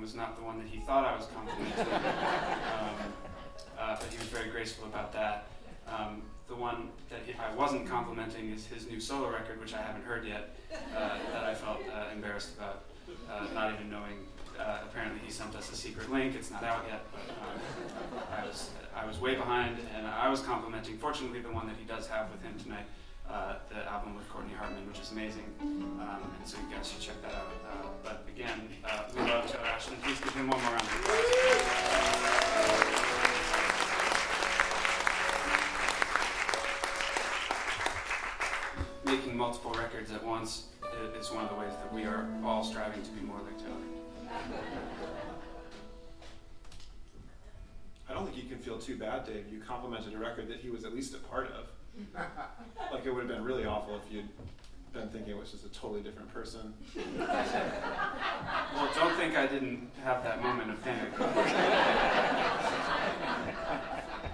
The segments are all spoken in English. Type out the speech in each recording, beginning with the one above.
was not the one that he thought I was complimenting. um, uh, but he was very graceful about that. Um, the one that he, I wasn't complimenting is his new solo record, which I haven't heard yet, uh, that I felt uh, embarrassed about, uh, not even knowing. Uh, apparently, he sent us a secret link. It's not out yet, but um, I was I was way behind, and I was complimenting. Fortunately, the one that he does have with him tonight, uh, the album with Courtney Hartman, which is amazing, um, and so you guys should check that out. Uh, but again, we love Taylor Ashton. Please give him one more round of applause. making multiple records at once is one of the ways that we are all striving to be more like Taylor. I don't think you can feel too bad, Dave. You complimented a record that he was at least a part of. Like it would have been really awful if you'd been thinking it was just a totally different person. Well, don't think I didn't have that moment of panic.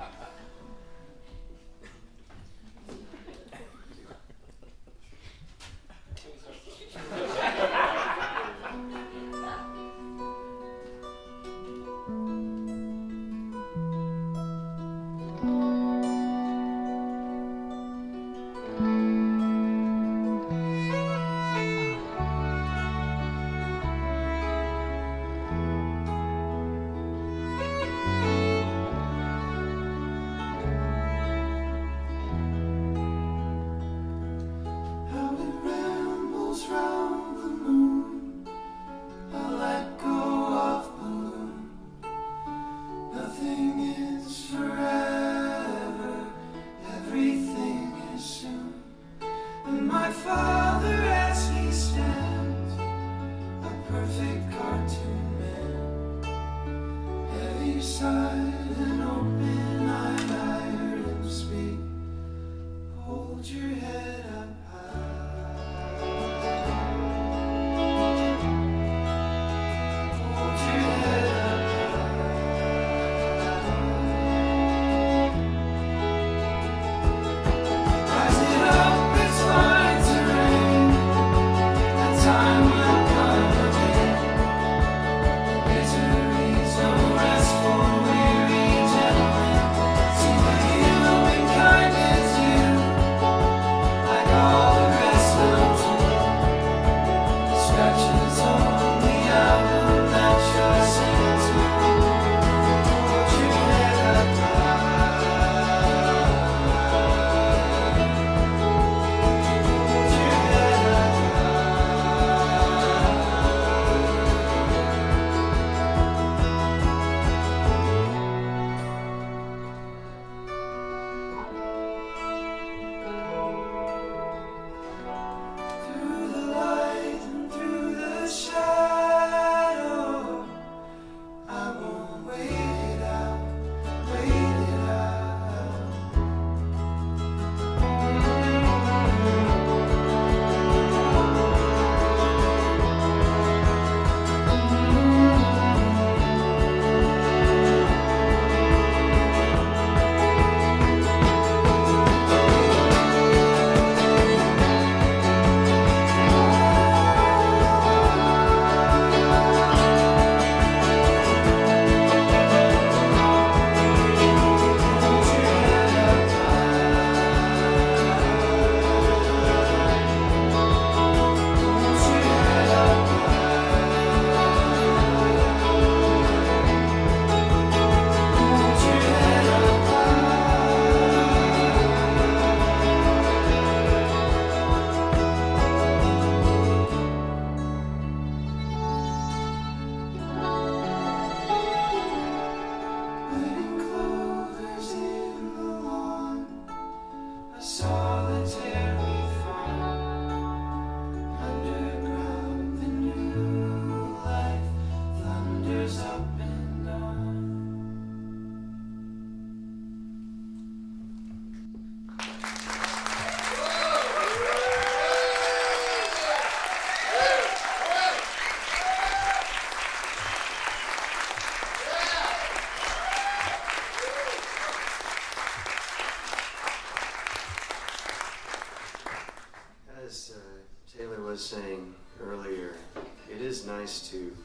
is nice to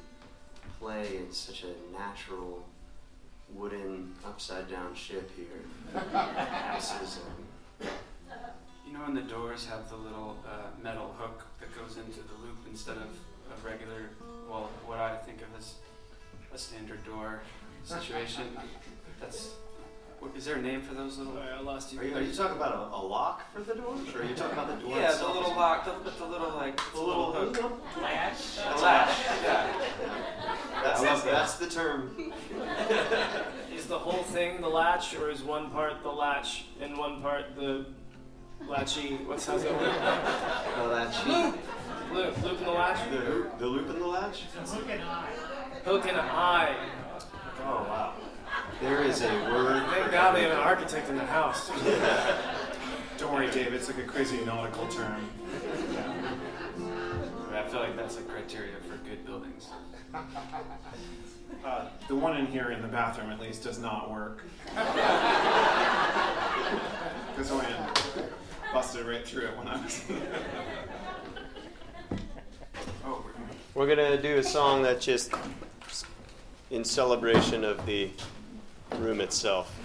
play in such a natural wooden upside down ship here. this is, um, You know when the doors have the little uh, metal hook that goes into the loop instead of a regular, well, what I think of as a standard door situation? That's. What, is there a name for those little? Sorry, I lost you. are, you, are you talking about a, a lock for the doors, or are you talking about the door Yeah, the itself? little lock, the, the little like The little hook. hook. Latch. The latch. Yeah. That's, I love that's the term. Is the whole thing the latch, or is one part the latch and one part the latchy? What's how's that work? Oh, that Loop, loop, loop in the latch. The, the loop in the latch? Hook and eye. Oh, wow. There is a word. Thank for God we have an architect in the house. Don't worry, Dave. It's like a crazy nautical term. I feel like that's a criteria for good buildings. Uh, the one in here in the bathroom, at least, does not work. Because Owen busted right through it when I was. Oh, We're gonna do a song that just in celebration of the room itself.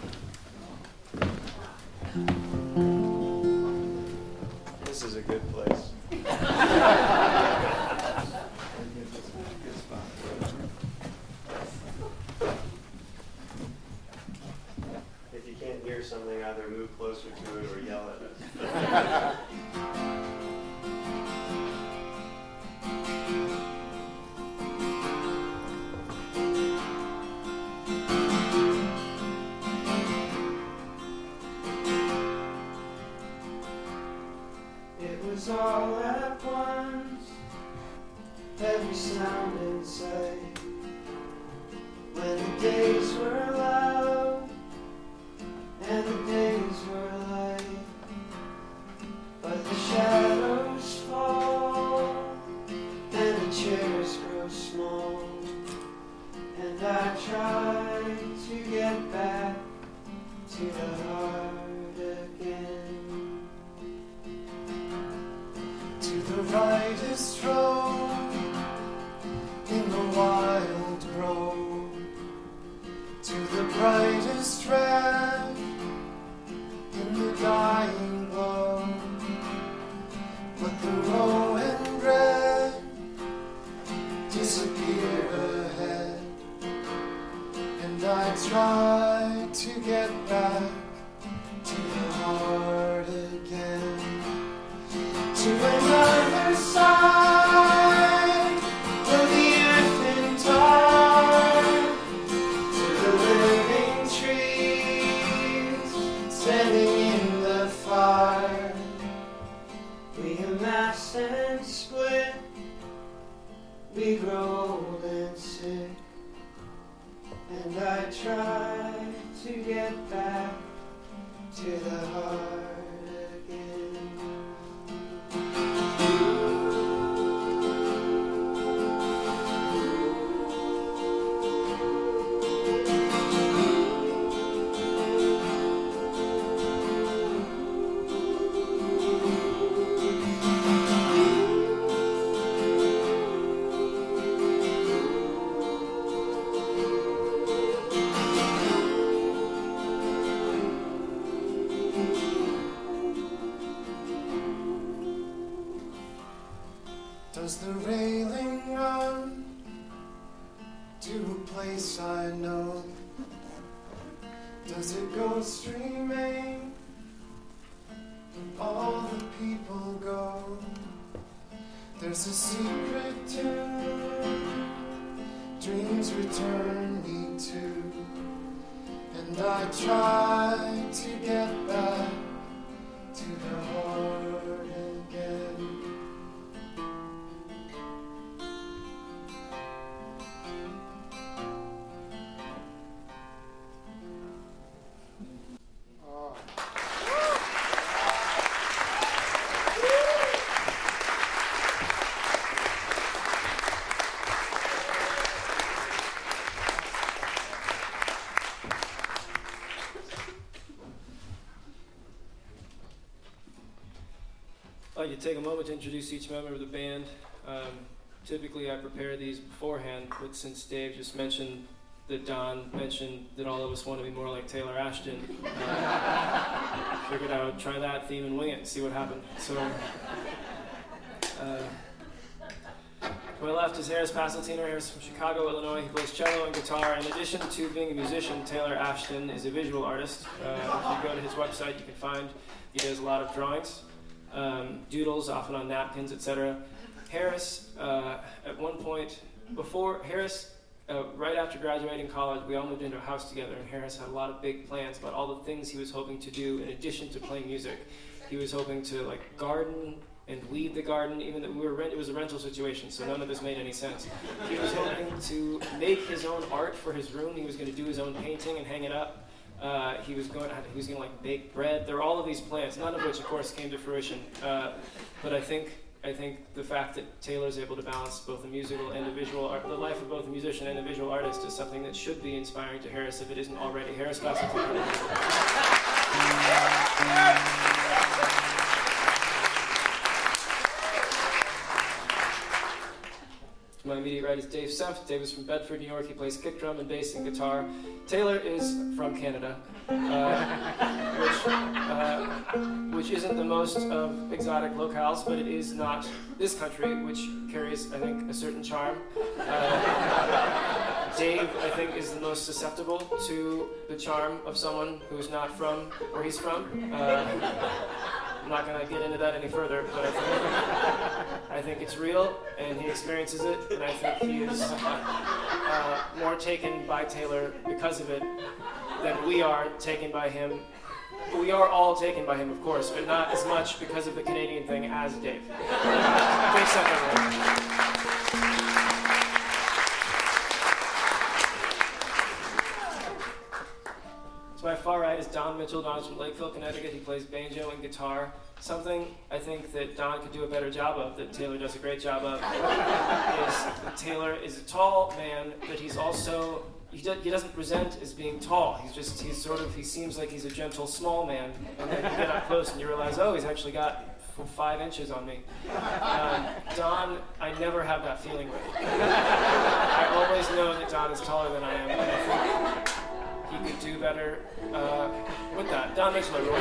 Take a moment to introduce each member of the band. Um, typically, I prepare these beforehand, but since Dave just mentioned that Don mentioned that all of us want to be more like Taylor Ashton, uh, figured I would try that theme and wing it and see what happened. So, uh, to my left is Harris Paseltiner. Harris from Chicago, Illinois. He plays cello and guitar. In addition to being a musician, Taylor Ashton is a visual artist. Uh, if you go to his website, you can find he does a lot of drawings, um, doodles, often on napkins, etc. Harris, uh, at one point, before Harris, uh, right after graduating college, we all moved into a house together, and Harris had a lot of big plans about all the things he was hoping to do in addition to playing music. He was hoping to like garden and weed the garden, even though we were rent- it was a rental situation, so none of this made any sense. He was hoping to make his own art for his room. He was going to do his own painting and hang it up. Uh, he was going. He was going to like bake bread. There were all of these plans, none of which, of course, came to fruition. Uh, but I think I think the fact that Taylor is able to balance both the musical and the visual art, the life of both a musician and a visual artist, is something that should be inspiring to Harris if it isn't already. Harris Paseltiner. My immediate right is Dave Senft. Dave is from Bedford, New York. He plays kick drum and bass and guitar. Taylor is from Canada, uh, which, uh, which isn't the most of exotic locales, but it is not this country, which carries, I think, a certain charm. Uh, Dave, I think, is the most susceptible to the charm of someone who's not from where he's from. Uh, I'm not going to get into that any further, but I think, I think it's real, and he experiences it, and I think he is uh, more taken by Taylor because of it than we are taken by him. We are all taken by him, of course, but not as much because of the Canadian thing as Dave. Dave Senft, my far right is Don Mitchell. Don is from Lakeville, Connecticut. He plays banjo and guitar. Something I think that Don could do a better job of, that Taylor does a great job of, is Taylor is a tall man, but he's also he, do, he doesn't present as being tall. He's just he's sort of he seems like he's a gentle small man, and then you get up close and you realize oh he's actually got five inches on me. Um, Don, I never have that feeling with. I always know that Don is taller than I am, and I think could do better uh, with that. Don Mitchell, everyone.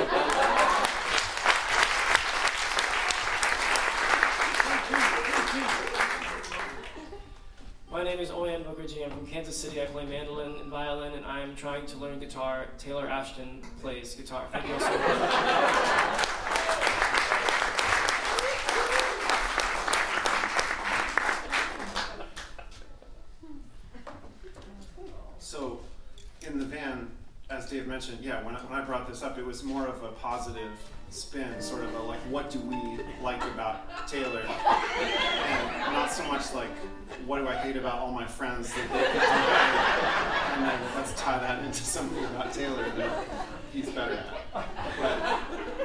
My name is Auyon Mukharji. I'm from Kansas City. I play mandolin and violin, and I am trying to learn guitar. Taylor Ashton plays guitar. Thank you so much. So, in the van, as Dave mentioned, yeah, when I, when I brought this up, it was more of a positive spin, sort of a like, what do we like about Taylor? And not so much like, what do I hate about all my friends that they could do better? And then let's tie that into something about Taylor that he's better at. But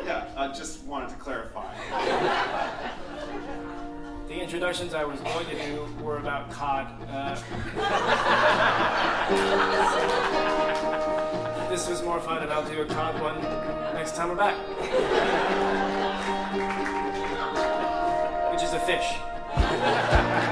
yeah, I just wanted to clarify. The introductions I was going to do were about COD. Uh, this was more fun, and I'll do a COD one next time we're back. Which is a fish.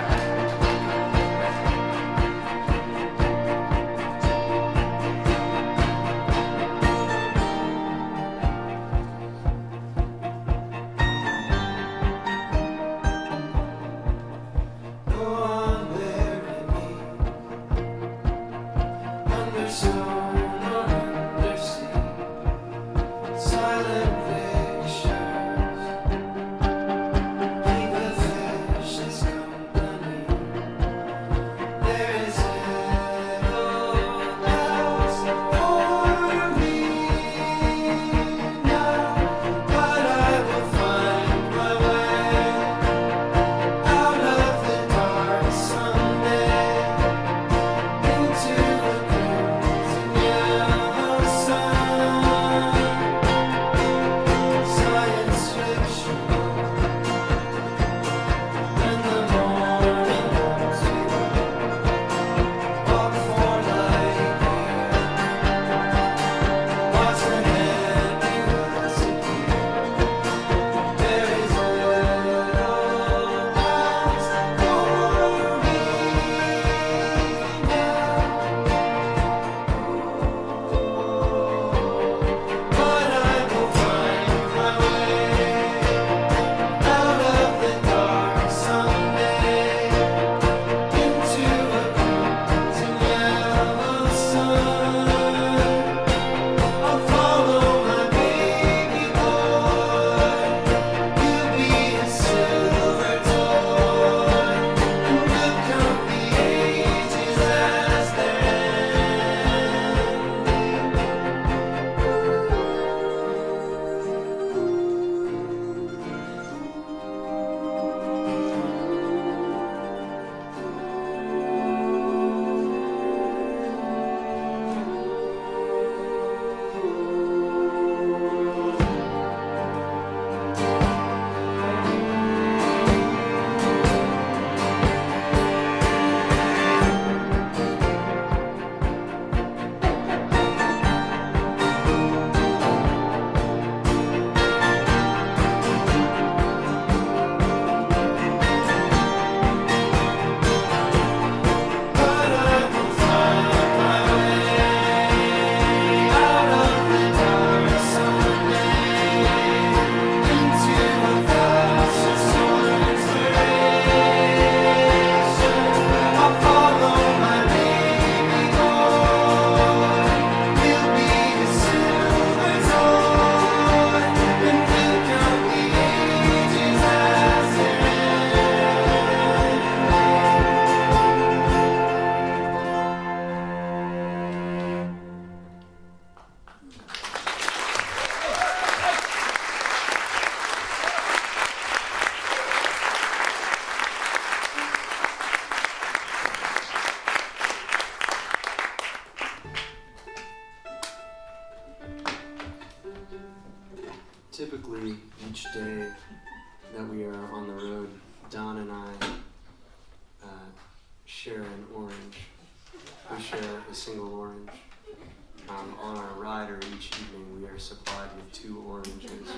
rider each evening, we are supplied with two oranges.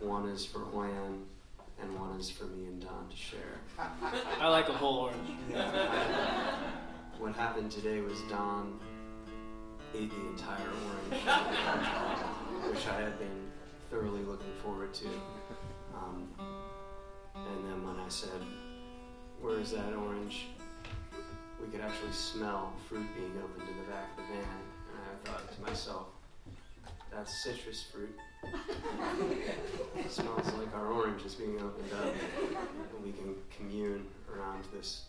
One is for Auyon, and one is for me and Don to share. I like a whole orange. What happened today was Don ate the entire orange, which I had been thoroughly looking forward to. Um, and then when I said, Where is that orange? we could actually smell fruit being opened in the back of the van. And I thought to myself, That's citrus fruit. it smells like our orange is being opened up, and we can commune around this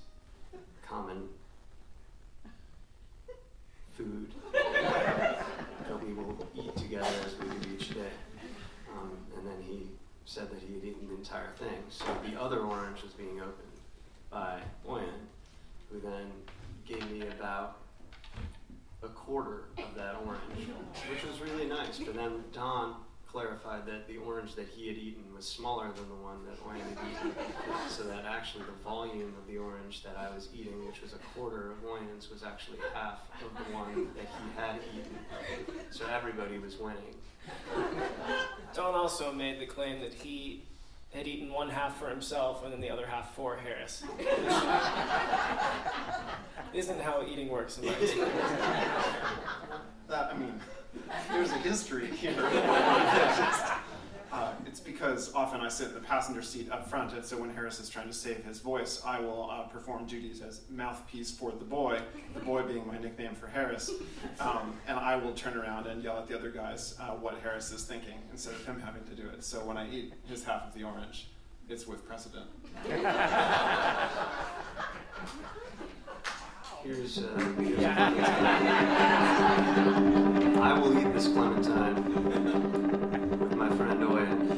common food that we will eat together as we do each day. Um, and then he said that he had eaten the entire thing. So the other orange was being opened by Auyon, who then gave me about a quarter of that orange, which was really nice. But then Don clarified that the orange that he had eaten was smaller than the one that Auyon had eaten, so that actually the volume of the orange that I was eating, which was a quarter of Auyon's, was actually half of the one that he had eaten. So everybody was winning. Don also made the claim that he had eaten one half for himself and then the other half for Harris. Isn't how eating works in my experience. That, I mean, there's a history here. uh, it's because often I sit in the passenger seat up front, and so when Harris is trying to save his voice, I will uh, perform duties as mouthpiece for the boy, the boy being my nickname for Harris, um, and I will turn around and yell at the other guys uh, what Harris is thinking instead of him having to do it. So when I eat his half of the orange, it's with precedent. Here's, uh, here's I will eat this clementine with my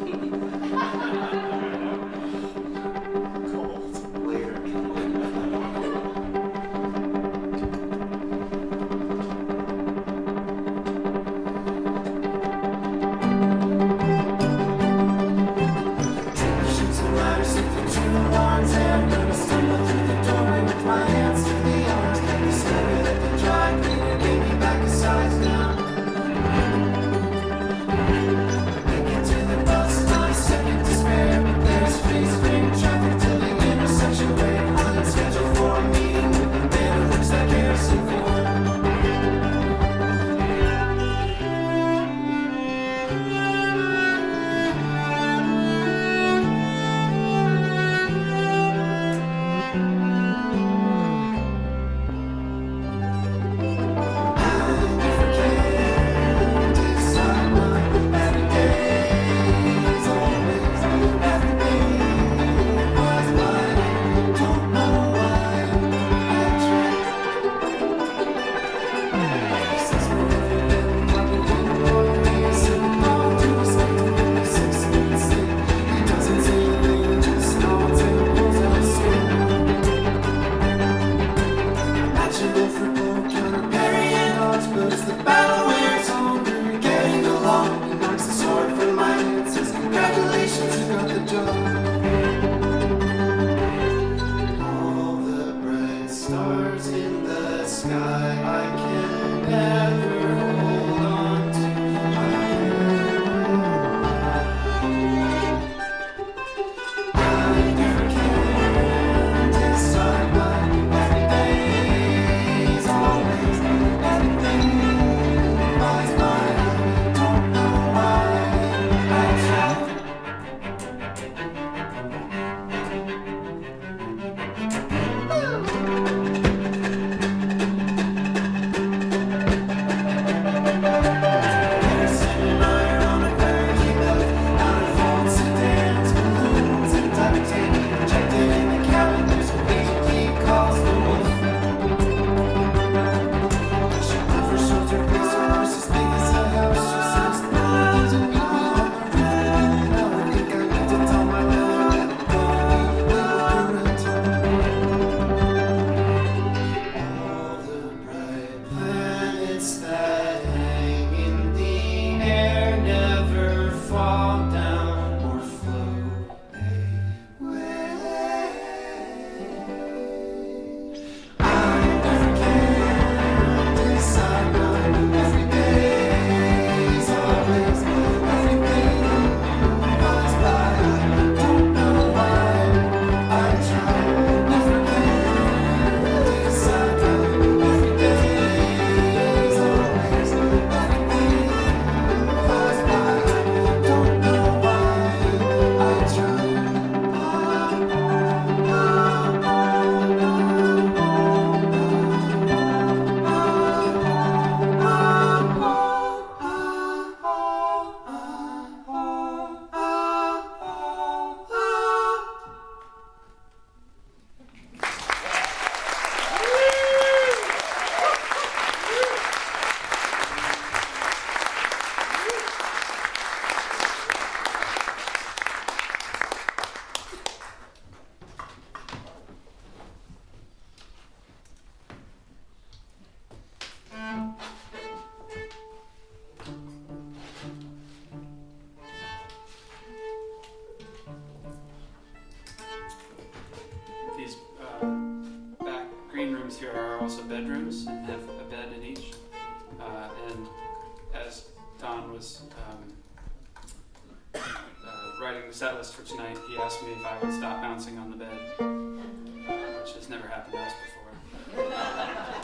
I would stop bouncing on the bed, which has never happened to us before.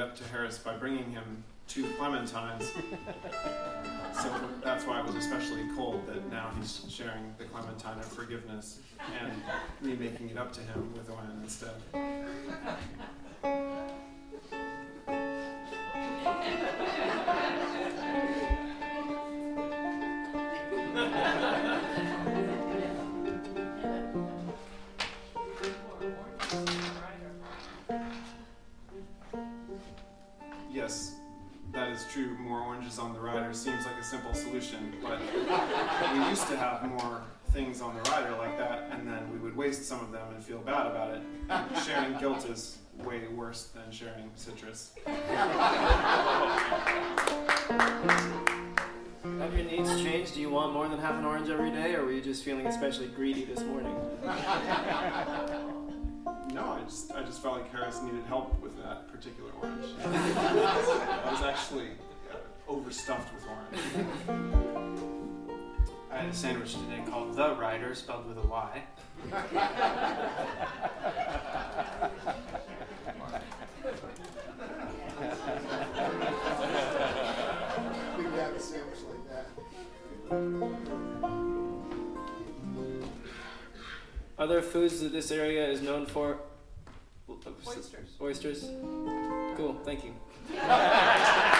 Up to Harris by bringing him two clementines. so that's why it was especially cold that now he's sharing the clementine of forgiveness and me making it up to him with wine instead. true. More oranges on the rider seems like a simple solution, but we used to have more things on the rider like that, and then we would waste some of them and feel bad about it. sharing guilt is way worse than sharing citrus. Have your needs changed? Do you want more than half an orange every day, or were you just feeling especially greedy this morning? No, I just I just felt like Harris needed help with that particular orange. I was actually uh, overstuffed with orange. I had a sandwich today called The Rider, spelled with a Y. Other foods that this area is known for? Oysters. Oysters. Cool, thank you.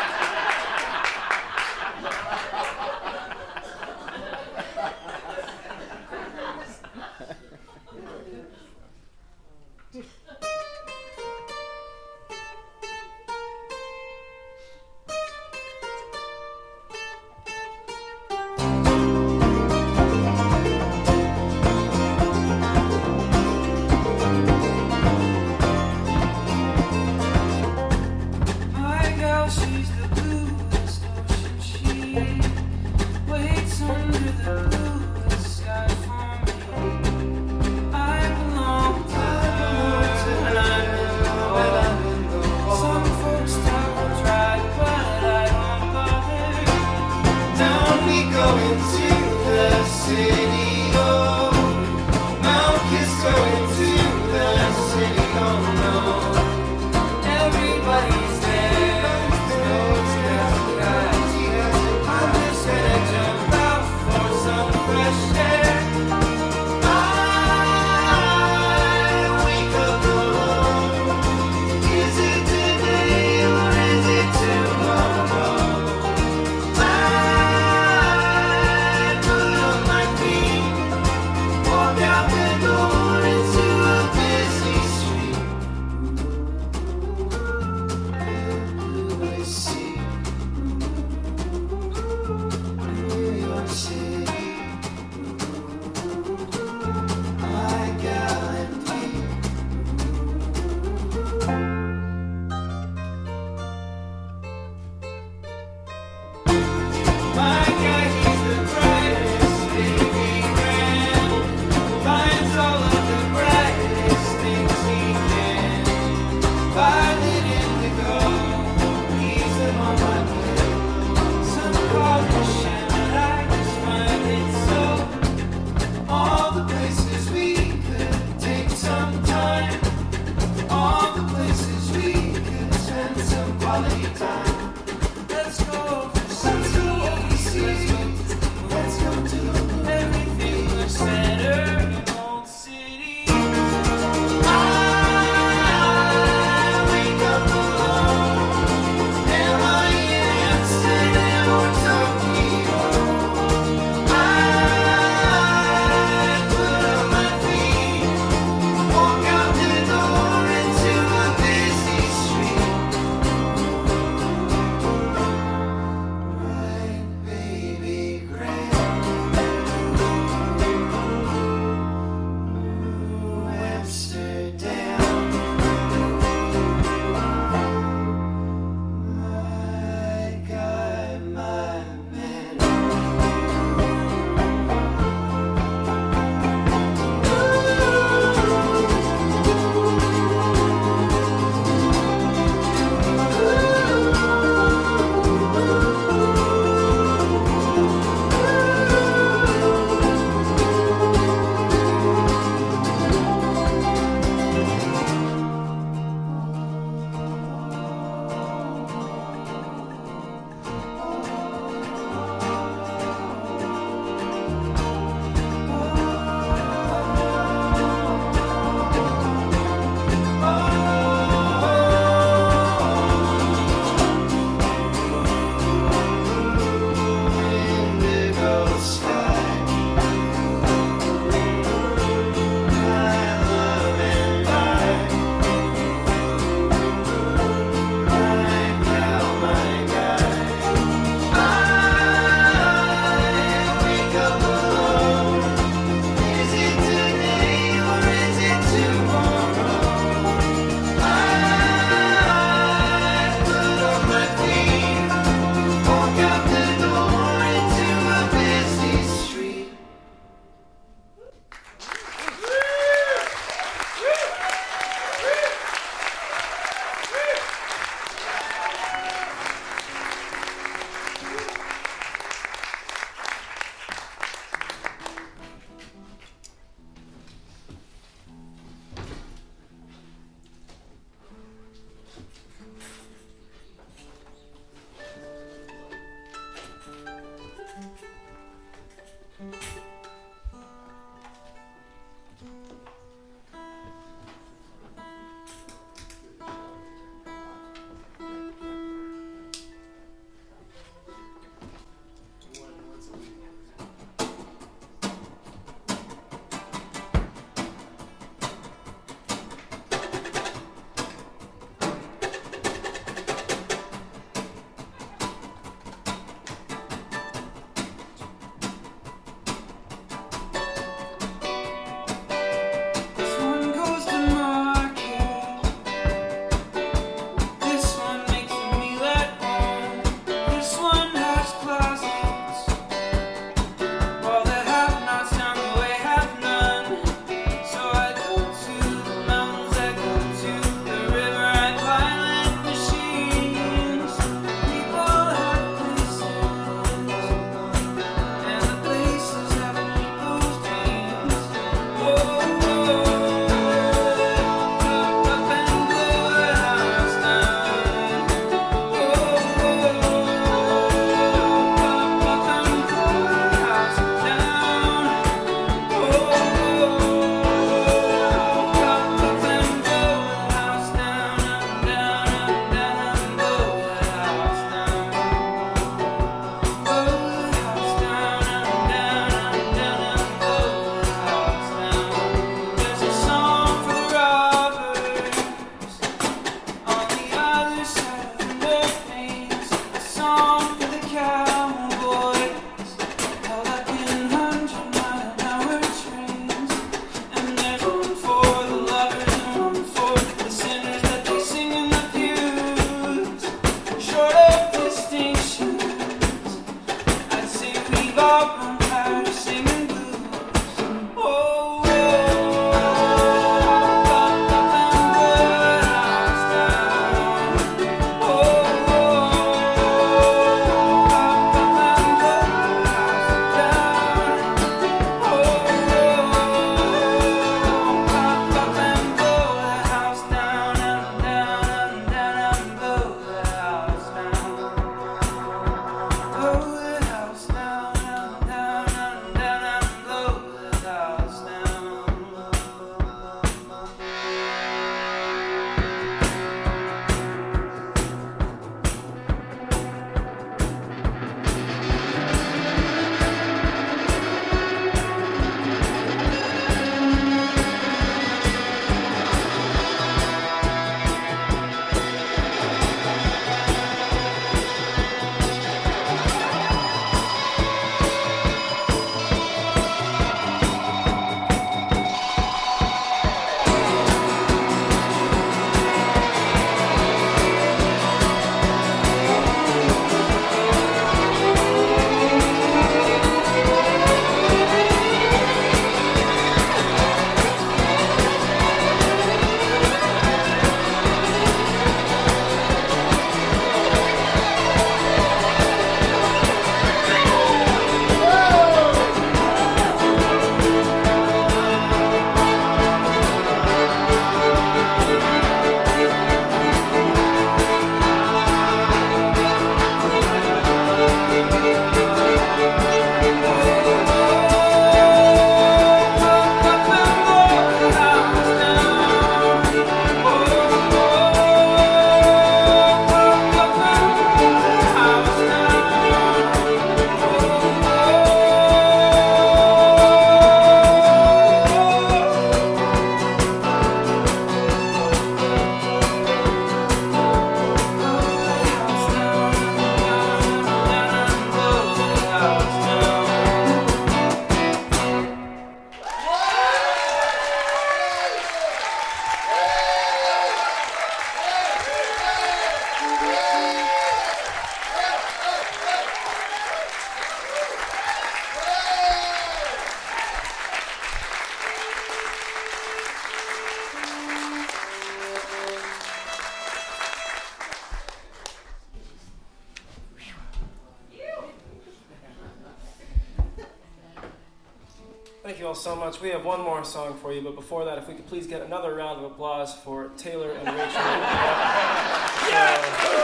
for you, but before that, if we could please get another round of applause for Taylor and Rachel. Uh,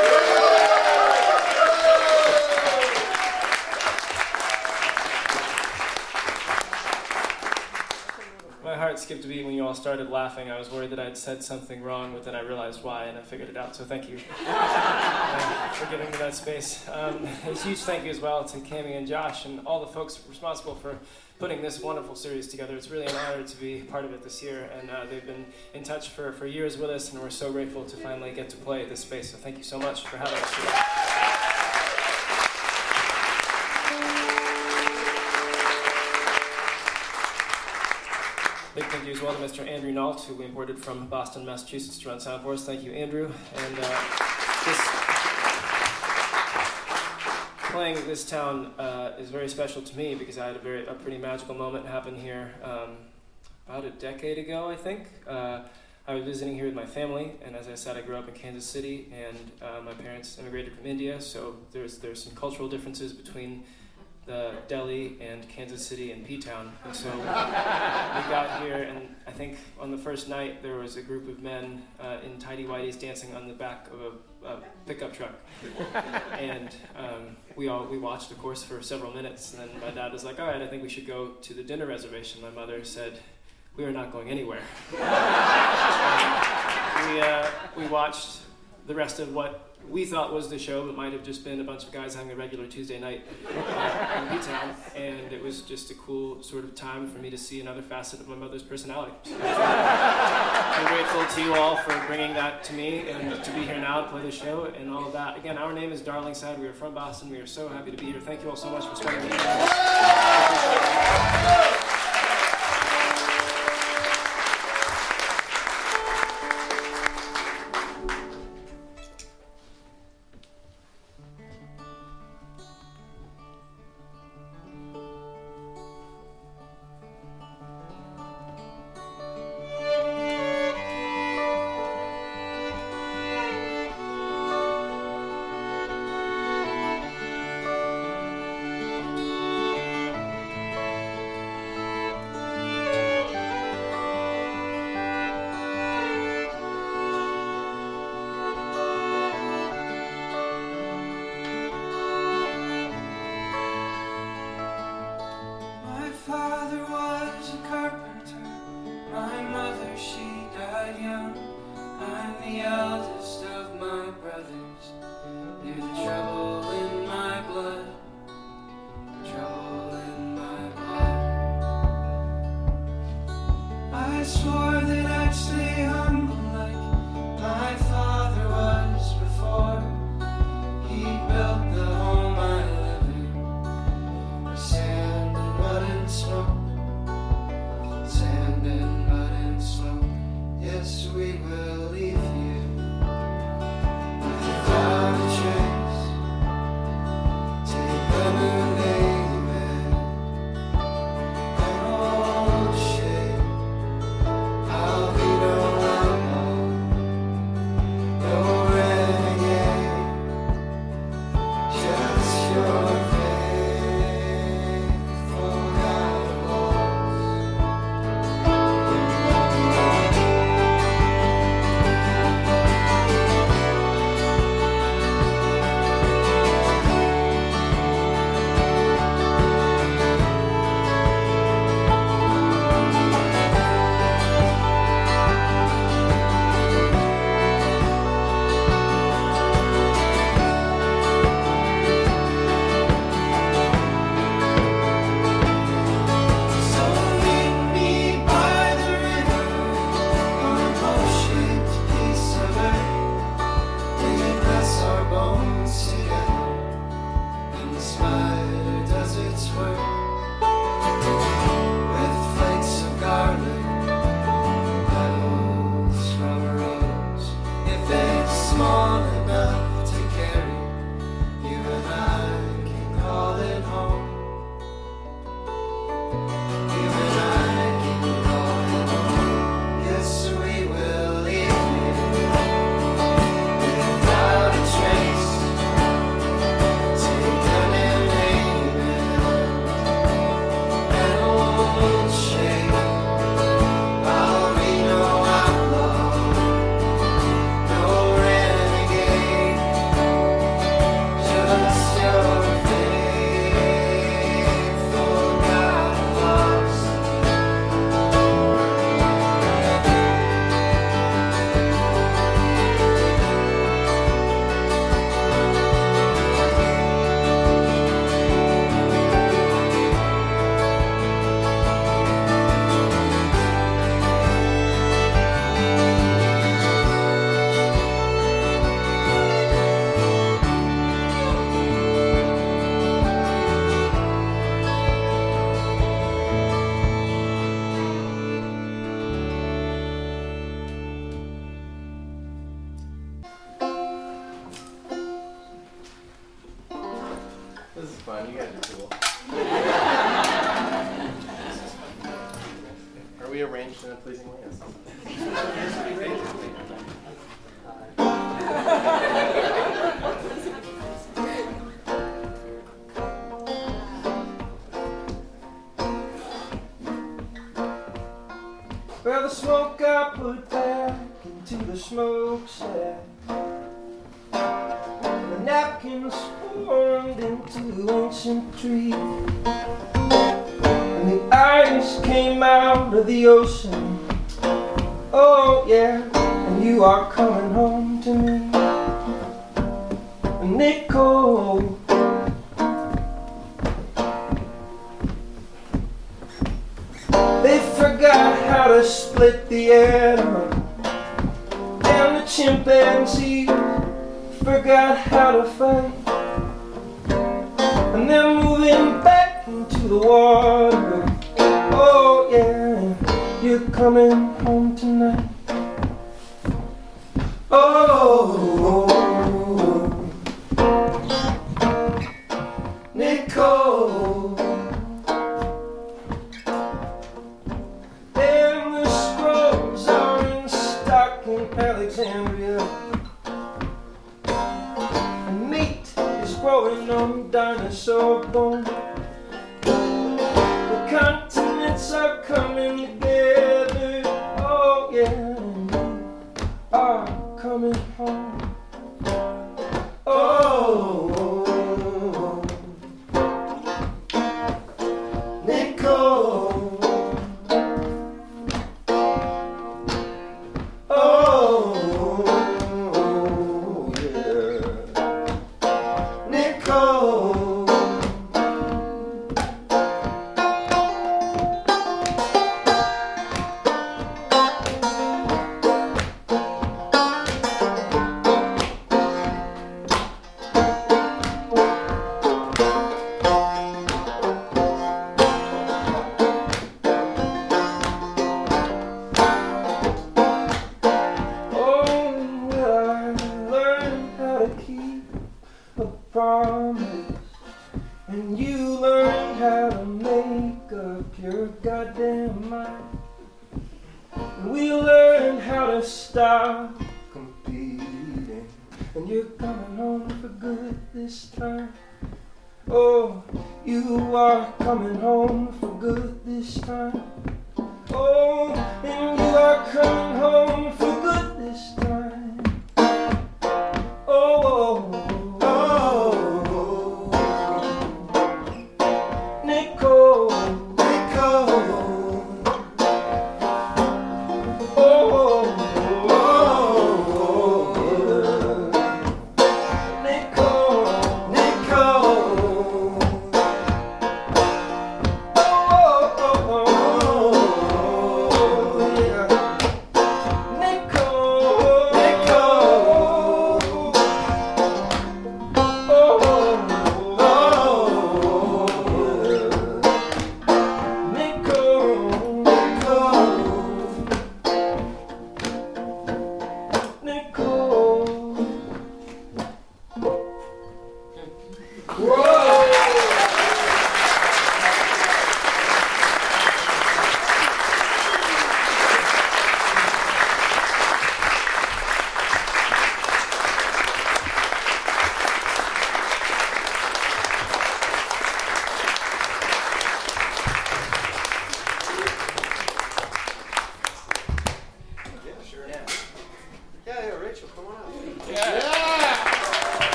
My heart skipped a beat when you all started laughing. I was worried that I'd said something wrong, but then I realized why, and I figured it out. So thank you uh, for giving me that space. Um, a huge thank you as well to Cami and Josh and all the folks responsible for putting this wonderful series together. It's really an honor to be part of it this year, and uh, they've been in touch for, for years with us, and we're so grateful to finally get to play at this space. So thank you so much for having us here. Big thank you as well to Mr. Andrew Nault, who we imported from Boston, Massachusetts to run sound for us. Thank you, Andrew. And uh, playing this town uh, is very special to me because I had a very a pretty magical moment happen here um, about a decade ago, I think. Uh, I was visiting here with my family, and as I said, I grew up in Kansas City, and uh, my parents immigrated from India, so there's there's some cultural differences between the Delhi and Kansas City and P-Town. And so we got here, and I think on the first night there was a group of men uh, in tidy whities dancing on the back of a, a pickup truck, and um, we all we watched, of course, for several minutes. And then my dad was like, "All right, I think we should go to the dinner reservation." My mother said. We are not going anywhere. we, uh, we watched the rest of what we thought was the show, but might have just been a bunch of guys having a regular Tuesday night uh, in P-Town, and it was just a cool sort of time for me to see another facet of my mother's personality. So I'm grateful to you all for bringing that to me and to be here now to play the show and all of that. Again, our name is Darlingside. We are from Boston. We are so happy to be here. Thank you all so much for spending the.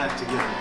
That together.